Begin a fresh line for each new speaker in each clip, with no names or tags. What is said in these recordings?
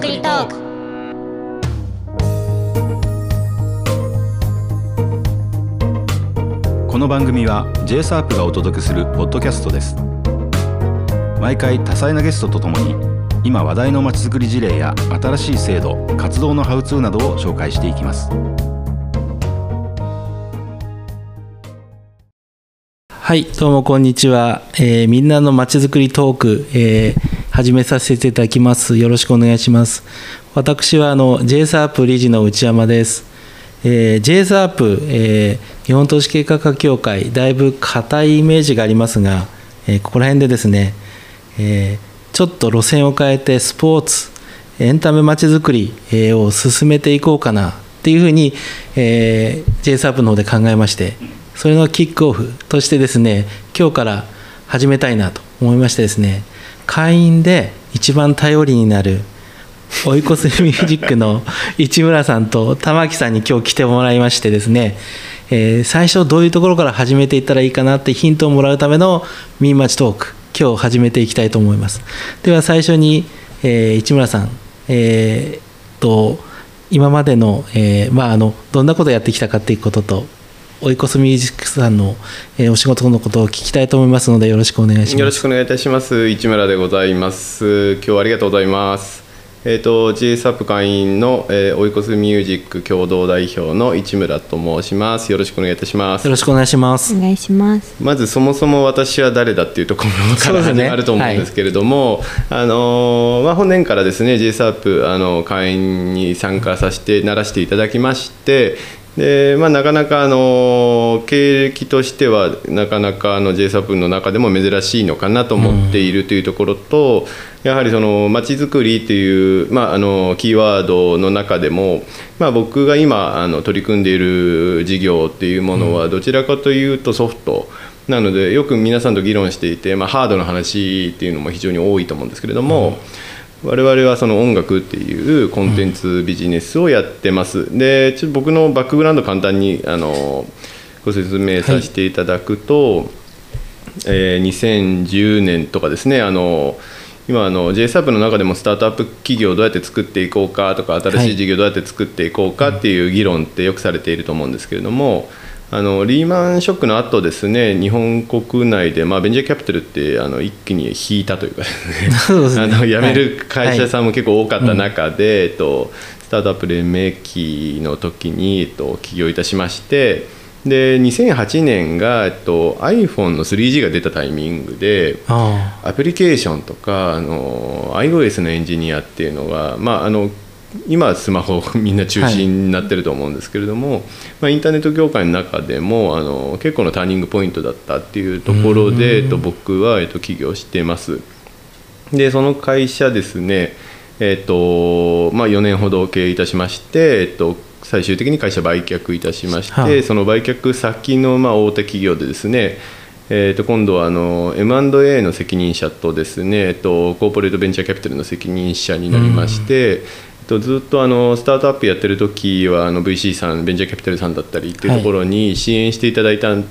づくりトーク。
この番組は JSARP がお届けするポッドキャストです。毎回多彩なゲストとともに今話題のまちづくり事例や新しい制度活動のハウツーなどを紹介していきます。
はい、どうもこんにちは。えーみんなのまちづくりトーク、えー始めさせていただきます。よろしくお願いします。私はあの JSARP 理事の内山です。えー JSARP、えー日本都市計画協会、だいぶ硬いイメージがありますが、えーここら辺でですね、えーちょっと路線を変えてスポーツ、エンタメまちづくりえーを進めていこうかなっていうふうに、えー JSARP の方で考えまして、それのキックオフとしてですね、今日から始めたいなと思いましてですね、会員で一番頼りになる追い越すミュージックの市村さんと玉木さんに今日来てもらいましてですね、えー最初どういうところから始めていったらいいかなってヒントをもらうためのミーマチトーク今日始めていきたいと思います。では最初に、えー市村さんえーと今までの,、えまあ、あのどんなことをやってきたかっていうことと追い越すミュージックさんの、えーお仕事のことを聞きたいと思いますのでよろしくお願いします
よろしくお願いいたします。市村でございます。今日はありがとうございます。えっ、と JSAP 会員の、えー、追い越すミュージック共同代表の市村と申します。よろしくお願いいたします
よ。ろしくお願いします
お願いします
まずそもそも私は誰だっていうところから始まると思うんですけれども、あのーまあ、本年からですね JSAP あの会員に参加させてならしていただきましてで、まあ、なかなかあの経歴としてはなかなかあの JSAP の中でも珍しいのかなと思っているというところと、やはりその街づくりという、まあ、あのキーワードの中でも、まあ、僕が今あの取り組んでいる事業っていうものはどちらかというとソフト。なのでよく皆さんと議論していて、まあ、ハードの話っていうのも非常に多いと思うんですけれども、我々はその音楽っていうコンテンツビジネスをやってます、でちょっと僕のバックグラウンド簡単にあのご説明させていただくと、えー2010年とかですねあの今あの JSAP の中でもスタートアップ企業をどうやって作っていこうかとか新しい事業をどうやって作っていこうかっていう議論ってよくされていると思うんですけれども、あのリーマンショックの後ですね日本国内で、まあ、ベンチャーキャピタルってあの一気に引いたというかね。あの辞める
はい。
会社さんも結構多かった中で、えっと、スタートアップ連盟期の時に、えっと、起業いたしましてで2008年が、えっと、iPhone の 3G が出たタイミングで
あ。
アプリケーションとかあの iOS のエンジニアっていうのが、まあ、あの今はスマホみんな中心になってると思うんですけれども、まあ、インターネット業界の中でもあの結構のターニングポイントだったっていうところで、えっと、僕は、えっと、起業してます。でその会社ですね、えっとまあ、4年ほど経営いたしまして、えっと、最終的に会社売却いたしまして、
はい。
その売却先のまあ大手企業でですね、えー、と今度はあの M&A の責任者とですね、えっと、コーポレートベンチャーキャピタルの責任者になりまして、えっと、ずっとあのスタートアップやってる時はあの VC さんベンチャーキャピタルさんだったりっていうところに支援していただいたん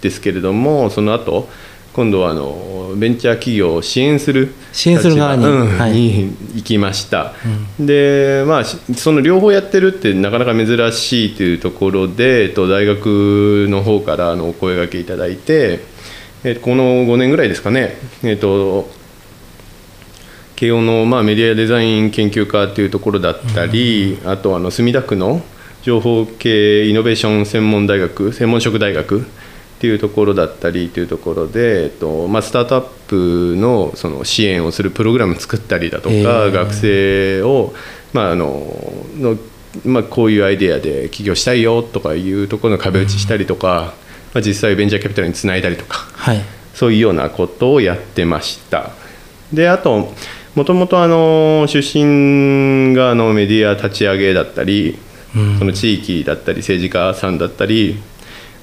ですけれども、その後今度はあのベンチャー企業を支援する
支援する側に
うん
はい。
に行きました、でまあしその両方やってるってなかなか珍しいというところで、えっと、大学の方からあのお声がけいただいて、えっとこの5年ぐらいですかね、えっと、慶応の、まあ、メディアデザイン研究科というところだったり、あとあの墨田区の情報系イノベーション専門大学専門職大学っていうところだったりというところで、えっとまあ、スタートアップのその支援をするプログラム作ったりだとか、
へー
学生を、まああののまあ、こういうアイデアで起業したいよとかいうところの壁打ちしたりとか、まあ、実際ベンチャーキャピタルにつないだりとか
はい。
そういうようなことをやってました。であともともとあの出身があのメディア立ち上げだったり、その地域だったり政治家さんだったり、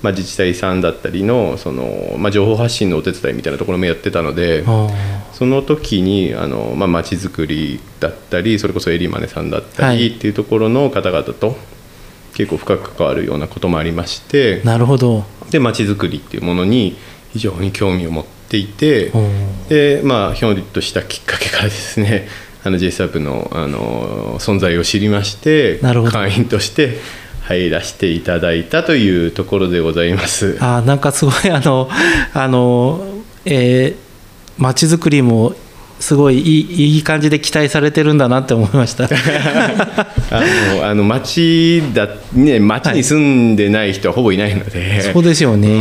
まあ、自治体さんだったりのその、まあ、情報発信のお手伝いみたいなところもやってたので
あ
その時にあのまあ街づくりだったりそれこそエリマネさんだった
はい。
りっていうところの方々と結構深く関わるようなこともありまして
ーなるほど。
で街づくりっていうものに非常に興味を持っていて
おー
でまあひょんとしたきっかけからですね あの JSAP のあの存在を知りまして
なるほど
会員として入らせていただいたというところでございます。
あーなんかすごいあのあのえー、街づくりもすごいいいいい感じで期待されてるんだなって思いました。
あのあの町だね町に住んでない人はほぼいないので、
そうですよね。
う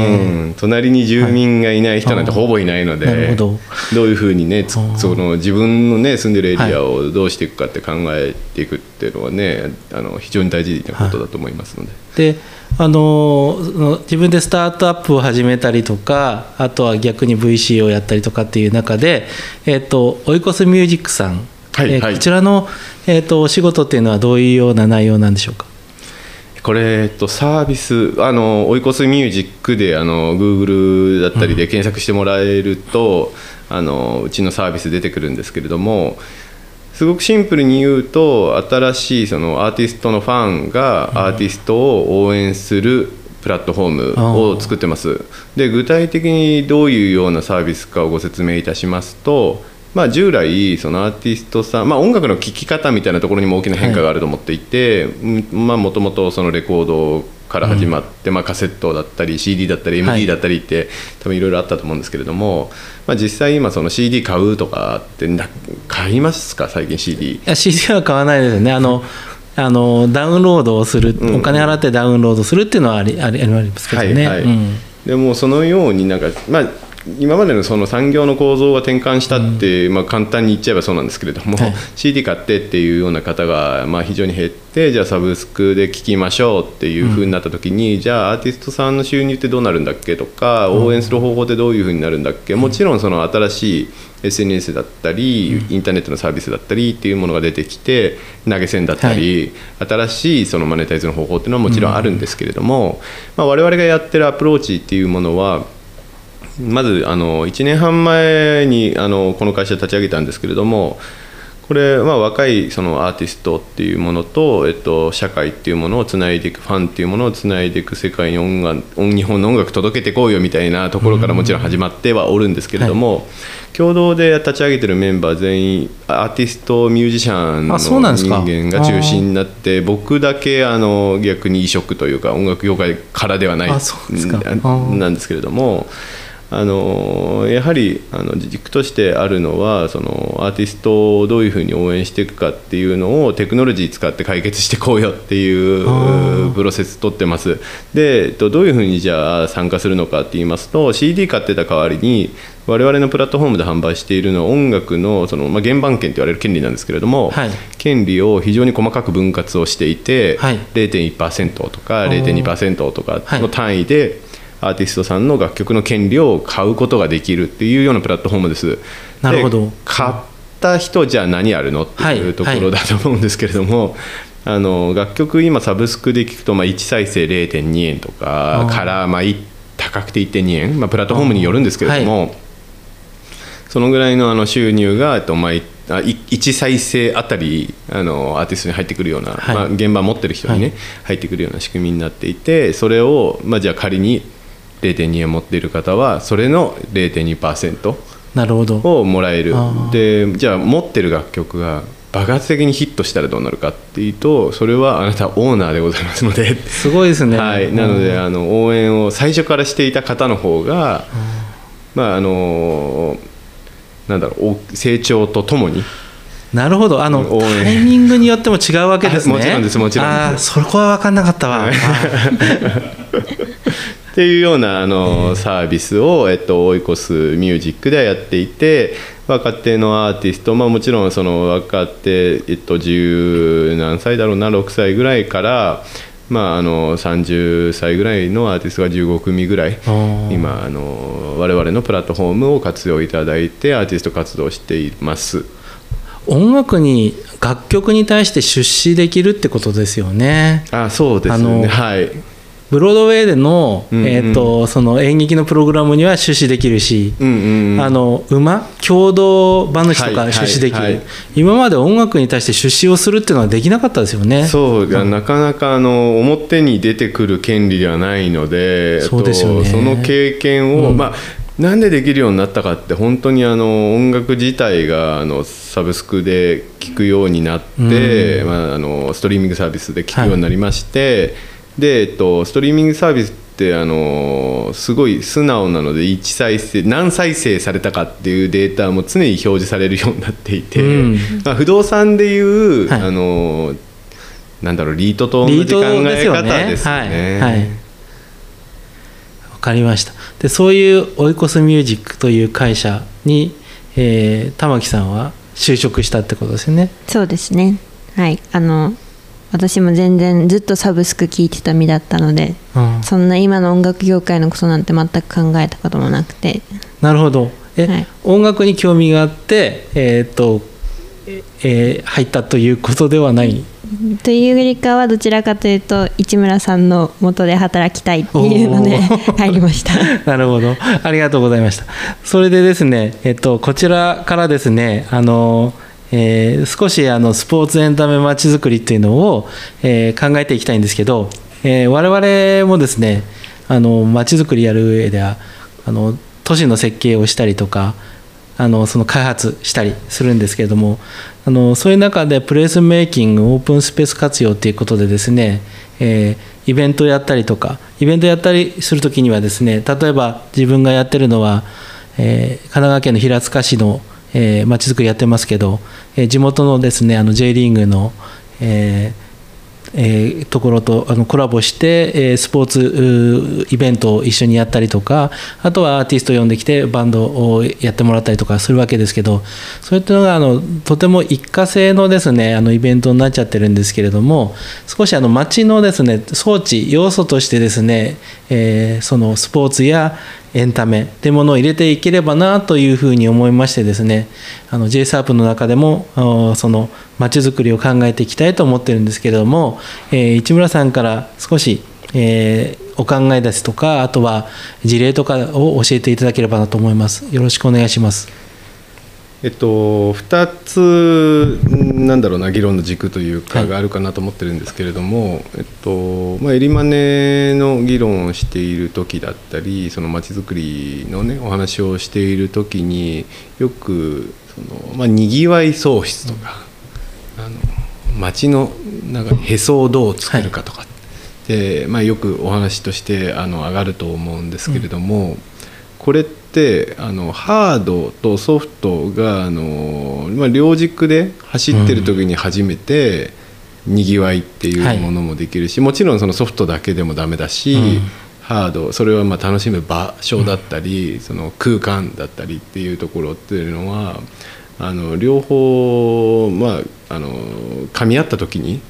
ん、隣に住民がいない人なんてほぼいないので、
なるほど。
どういうふうにねその自分のね住んでるエリアをどうしていくかって考えていくっていうのはねあの非常に大事なことだと思いますので、
であの自分でスタートアップを始めたりとかあとは逆に VC をやったりとかっていう中で、えっとオイコスミュージックさん、えー
はい。はい
こちらの、えっとお仕事っていうのはどういうような内容なんでしょうか？
これ、えっと、サービスあのオイコスミュージックであの Google だったりで検索してもらえると、あのうちのサービス出てくるんですけれどもすごくシンプルに言うと新しいそのアーティストのファンがアーティストを応援するプラットフォームを作ってます。で具体的にどういうようなサービスかをご説明いたしますと、まあ、従来そのアーティストさん、まあ、音楽の聴き方みたいなところにも大きな変化があると思っていてもともとそのレコードから始まって、まあ、カセットだったり CD だったり
はい。
MD だったりって、多分いろいろあったと思うんですけれども、まあ、実際今その CD 買うとかってな買いますか？最近 CD
いや CD は買わないですよね。あのあのダウンロードをする、
うん。
お金払ってダウンロードするっていうのはありありありますけどね、
はいはい。
うん。
でもそのようになんか、まあ、今までのその産業の構造が転換したって、まあ、簡単に言っちゃえばそうなんですけれども、
はい。
CD 買ってっていうような方がまあ非常に減ってじゃあサブスクで聴きましょうっていうふうになった時に、じゃあアーティストさんの収入ってどうなるんだっけとか応援する方法ってどういうふうになるんだっけ、もちろんその新しい SNS だったり、インターネットのサービスだったりっていうものが出てきて投げ銭だったり、新しいそのマネタイズの方法っていうのはもちろんあるんですけれども、まあ、我々がやってるアプローチっていうものはまずあの1年半前にあのこの会社立ち上げたんですけれどもこれは若いそのアーティストっていうものと、えっと、社会っていうものをつないでいくファンっていうものをつないでいく世界に音楽音日本の音楽届けていこうよみたいなところからもちろん始まってはおるんですけれども、共同で立ち上げてるメンバー全員アーティストミュージシャンの人
か。
間が中心になって僕だけあの逆に異色というか音楽業界からではないなんですけれどもあのやはりあの軸としてあるのはそのアーティストをどういうふうに応援していくかっていうのをテクノロジー使って解決していこうよってい
あ
うプロセス取ってます。でえっとどういうふうにじゃあ参加するのかって言いますと CD 買ってた代わりに我々のプラットフォームで販売しているのは音楽のその、まあ、原版権と言われる権利なんですけれども、
はい。
権利を非常に細かく分割をしていて、
はい。
0.1%とか
ー。
0.2%とかの単位でアーティストさんの楽曲の権利を買うことができるっていうようなプラットフォームです。
なるほど。
で買った人じゃあ何やるのって
はいいう
ところだと思うんですけれども、あの楽曲今サブスクで聞くとまあ1再生0.2円とかからまあい高くて1.2円、まあ、プラットフォームによるんですけれども、そのぐらいのあの収入が、えっと、毎あい1再生あたりあのアーティストに入ってくるような、
はい。
まあ、現場持ってる人にね、
はい。
入ってくるような仕組みになっていてそれを、まあ、じゃあ仮に0.2円持っている方はそれの0.2%
なるほど。
をもらえる。でじゃあ持ってる楽曲が爆発的にヒットしたらどうなるかっていうとそれはあなたはオーナーでございますので。
すごいですね。
はい、なので
うん。
あの応援を最初からしていた方の方が、まああのなんだろうお成長とともに
なるほど。あのタイミングによっても違うわけですね。
あもちろんです。もちろんです。
そこは分かんなかったわ。あー
っていうようなあのサービスを、えっと、オイコスミュージックではやっていて若手のアーティスト、まあ、もちろんその若手、えっと、10何歳だろうな6歳ぐらいから、まあ、あの30歳ぐらいのアーティストが15組ぐらい
ー。
今あの我々のプラットフォームを活用いただいてアーティスト活動しています。
音楽に楽曲に対して出資できるってことですよね。
あそうです
あの
ねはい
ブロードウェイでの,、えー、とその演劇のプログラムには出資できるし、
うんうんうん。
あの馬共同馬主とか
はい
出資できる、今まで音楽に対して出資をするっていうのはできなかったですよね。
そうがなかなかあの表に出てくる権利ではないので
そうですよね。
えっとその経験を、
うん。
まあなんでできるようになったかって本当にあの音楽自体があのサブスクで聴くようになって、まあ、あのストリーミングサービスで聴くようになりまして、で、えっと、ストリーミングサービスってあのすごい素直なので1再生何再生されたかっていうデータも常に表示されるようになっていて、
うん。
まあ、不動産でいう、
はい。
あのなんだろうリートと同じ
リー
考
トですよ
え方
ね
ですよね。
はい。はい。わかりました。でそういうオイコスミュージックという会社に、えー玉木さんは就職したってことですよね。
そうですね。はい。あの私も全然ずっとサブスク聞いてた身だったので
うん。
そんな今の音楽業界のことなんて全く考えたこともなくて。
なるほど。え、
はい。
音楽に興味があってえーっと、ええー入ったということではない？
というよりかはどちらかというと市村さんの元で働きたいっていうので入りました。
なるほど。ありがとうございました。それでですね、えっと、こちらからですね、あの、えー少しあのスポーツエンタメまちづくりっていうのを、えー考えていきたいんですけど、えー我々もですね、あの、まちづくりやる上では、あの、都市の設計をしたりとか、あのその開発したりするんですけれどもあのそういう中でプレイスメイキングオープンスペース活用ということでですね、えーイベントやったりとかイベントやったりする時にはですね例えば自分がやってるのは、えー神奈川県の平塚市のえーまちづくりやってますけど、えー地元のですねあの J リーグの、えーえーところとあのコラボして、えースポーツイベントを一緒にやったりとかあとはアーティスト呼んできてバンドをやってもらったりとかするわけですけどそういったのがあのとても一過性のですねあのイベントになっちゃってるんですけれども少しあの街のですね装置要素としてですね、えーそのスポーツやエンタメというものを入れていければなというふうに思いましてですねあの JSARP の中でもそのまちづくりを考えていきたいと思ってるんですけれども、えー市村さんから少し、えーお考えですとかあとは事例とかを教えていただければなと思います。よろしくお願いします。
えっと、2つんなんだろうな議論の軸という
はい
かがあるかなと思ってるんですけれども、えっとまあ、エリマネの議論をしている時だったりそのまちづくりの、ね、お話をしている時によくその、まあ、にぎわい創出とか、あの街のなんかへそをどう作るかとか、でまあ、よくお話としてあの上がると思うんですけれども、これってあのハードとソフトがあの、まあ、両軸で走ってる時に初めてにぎわいっていうものもできるし、もちろんそのソフトだけでもダメだし、
うん。
ハードそれはまあ楽しむ場所だったり、その空間だったりっていうところっていうのはあの両方、まあ、あの噛み合った時に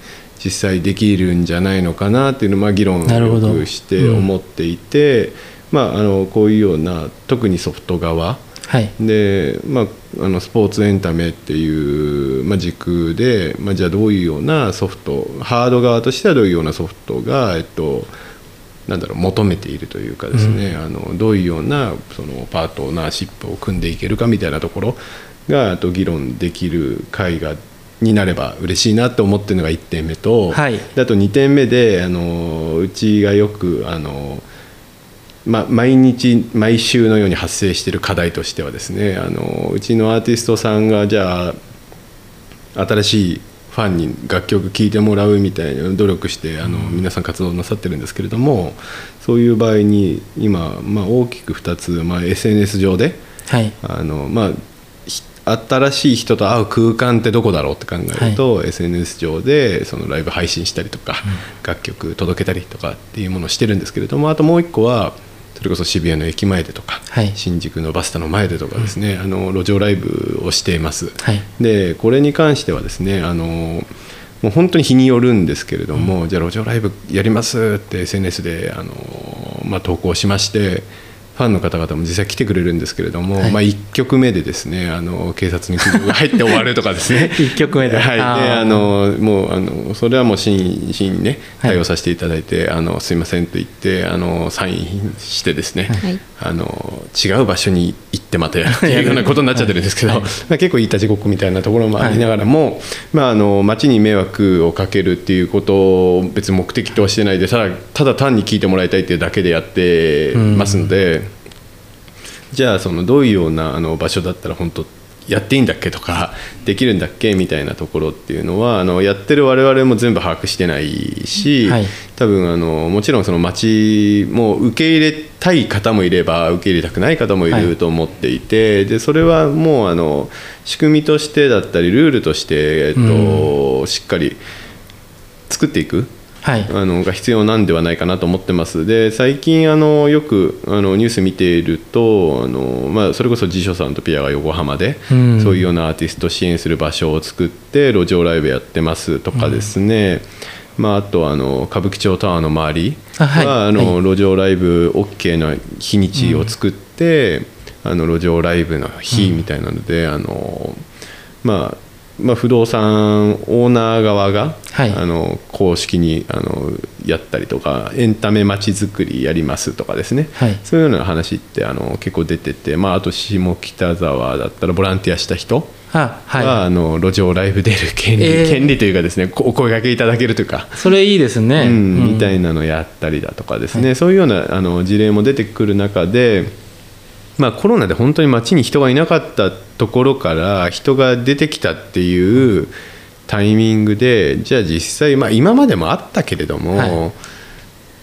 実際できるんじゃないのかなっていうのをまあ議論をよくして思っていて、まあ、あのこういうような特にソフト側。
はい。
で、まあ、あのスポーツエンタメっていう、まあ、軸で、まあ、じゃあどういうようなソフトハード側としてはどういうようなソフトが、えっと、なんだろう求めているというかですね、あのどういうようなそのパートナーシップを組んでいけるかみたいなところがあと議論できる会がになれば嬉しいなと思ってるのが1点目と、
はい。
であと2点目であのうちがよくあのま、毎日毎週のように発生している課題としてはですねあのうちのアーティストさんがじゃあ新しいファンに楽曲聴いてもらうみたいな努力してあの皆さん活動なさってるんですけれどもそういう場合に今、まあ、大きく2つ、まあ、SNS 上で
はい。
あの、まあ、ひ新しい人と会う空間ってどこだろうって考えると、SNS 上でそのライブ配信したりとか、楽曲届けたりとかっていうものをしてるんですけれどもあともう一個はそれこそ渋谷の駅前でとか、
はい。
新宿のバスタの前でとかですね、あの路上ライブをしています。
はい。
でこれに関してはですねあのもう本当に日によるんですけれども、じゃあ路上ライブやりますって SNS であの、まあ、投稿しましてファンの方々も実際来てくれるんですけれども、
はい。
まあ、1曲目でですねあの警察に苦情が入って終わるとかですね。
一曲目で。
はい、で
あ
のもうあのそれはもう真摯真にね
はい。
対応させていただいて、あのすいませんと言ってあのサインしてですね、
はい。
あの違う場所に行ってまたやるっていうようなことになっちゃってるんですけど、
はい。
まあ、結構いいたちごっこみたいなところもありながらも、まあ、あの街に迷惑をかけるっていうことを別に目的とはしてないでただただ単に聞いてもらいたいっていうだけでやってますので。じゃあそのどういうようなあの場所だったら本当やっていいんだっけとか できるんだっけみたいなところっていうのはあのやってる我々も全部把握してないし、
はい。
多分あのもちろんその町も受け入れたい方もいれば受け入れたくない方もい
はい
ると思っていて、でそれはもうあの仕組みとしてだったりルールとして、えっとしっかり作っていく
はい。
あのが必要なんではないかなと思ってます。で最近あのよくあのニュース見ているとあの、まあ、それこそ辞書さんとピアが横浜で、
うん。
そういうようなアーティストを支援する場所を作って路上ライブやってますとかですね、まあ、あとあの歌舞伎町タワーの周り
あはい。
はあの、
は
路上ライブ OK な日にちを作って、あの路上ライブの日みたいなので、あのまあまあ、不動産オーナー側が、
はい。
あの公式にあのやったりとかエンタメまちづくりやりますとかですね、
はい。
そういうような話ってあの結構出てて、まあ、あと下北沢だったらボランティアした人
あ
は、
は
あの路上ライブ出る権利、
えー。
権利というかですねこお声掛けいただけるというか。
いそれいいですね、
うん、みた
い
いなのやったりだとかですね、そういうようなあの事例も出てくる中で、まあ、コロナで本当に街に人がいなかったところから人が出てきたっていうタイミングでじゃあ実際、まあ、今までもあったけれども、
はい。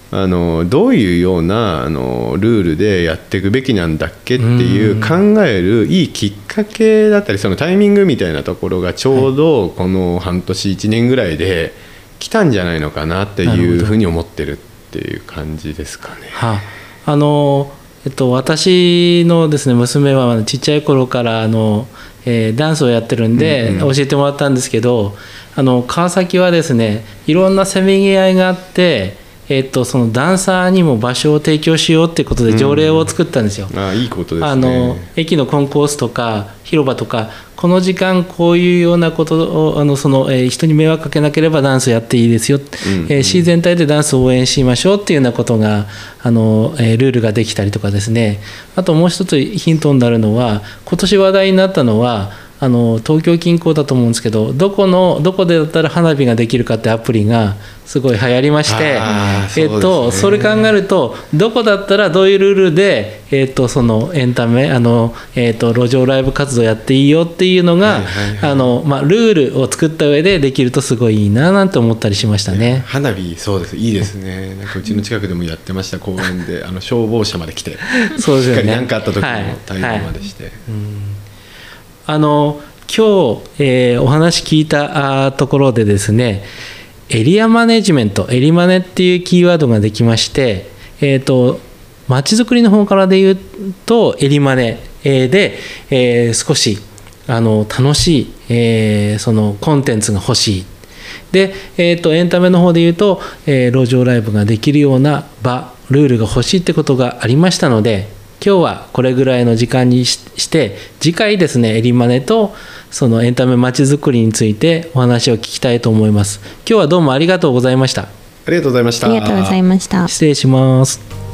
あのどういうようなあのルールでやっていくべきなんだっけっていう考えるいいきっかけだったりそのタイミングみたいなところがちょうどこの半年1年ぐらいで来たんじゃないのかなっていうふうに思ってるっていう感じですかね。
はあのえっと私のですね娘はちっちゃい頃からあの、えーダンスをやってるんで、
うんうん。
教えてもらったんですけどあの川崎はですねいろんなせめぎ合いがあってえっとそのダンサーにも場所を提供しようってことで条例を作ったんですよ。
あいいことですね。
あの駅のコンコースとか広場とかこの時間こういうようなことをあのその、えー人に迷惑かけなければダンスやっていいですよ、
うん
えー市全体でダンスを応援しましょうっていうようなことがあの、えールールができたりとかですねあともう一つヒントになるのは今年話題になったのはあの東京近郊だと思うんですけどどこのどこでだったら花火ができるかってアプリがすごい流行りまして、えっと
そ
れ考えるとどこだったらどういうルールで、えっとそのエンタメあの、えっと路上ライブ活動やっていいよっていうのが、
はいはいはい。
あのまあ、ルールを作った上でできるとすごいいいななんて思ったりしましたね。
花火そうです。いいですね。なんかうちの近くでもやってました。公園であの消防車まで来て
そうですよね。
しっかり何かあった時の
はい。
対応までして、
あの今日、えーお話聞いたところでですねエリアマネジメントエリマネっていうキーワードができましてえっ、とまちづくりの方からで言うとエリマネ、で、えー少しあの楽しい、えーそのコンテンツが欲しい。で、えー、とエンタメの方で言うと、えー路上ライブができるような場ルールが欲しいってことがありましたので今日はこれぐらいの時間にしして次回ですねエリマネとそのエンタメまちづくりについてお話を聞きたいと思います。今日はどうもありがとうございました
ありがとうございました。
ありがとうございました。
失礼します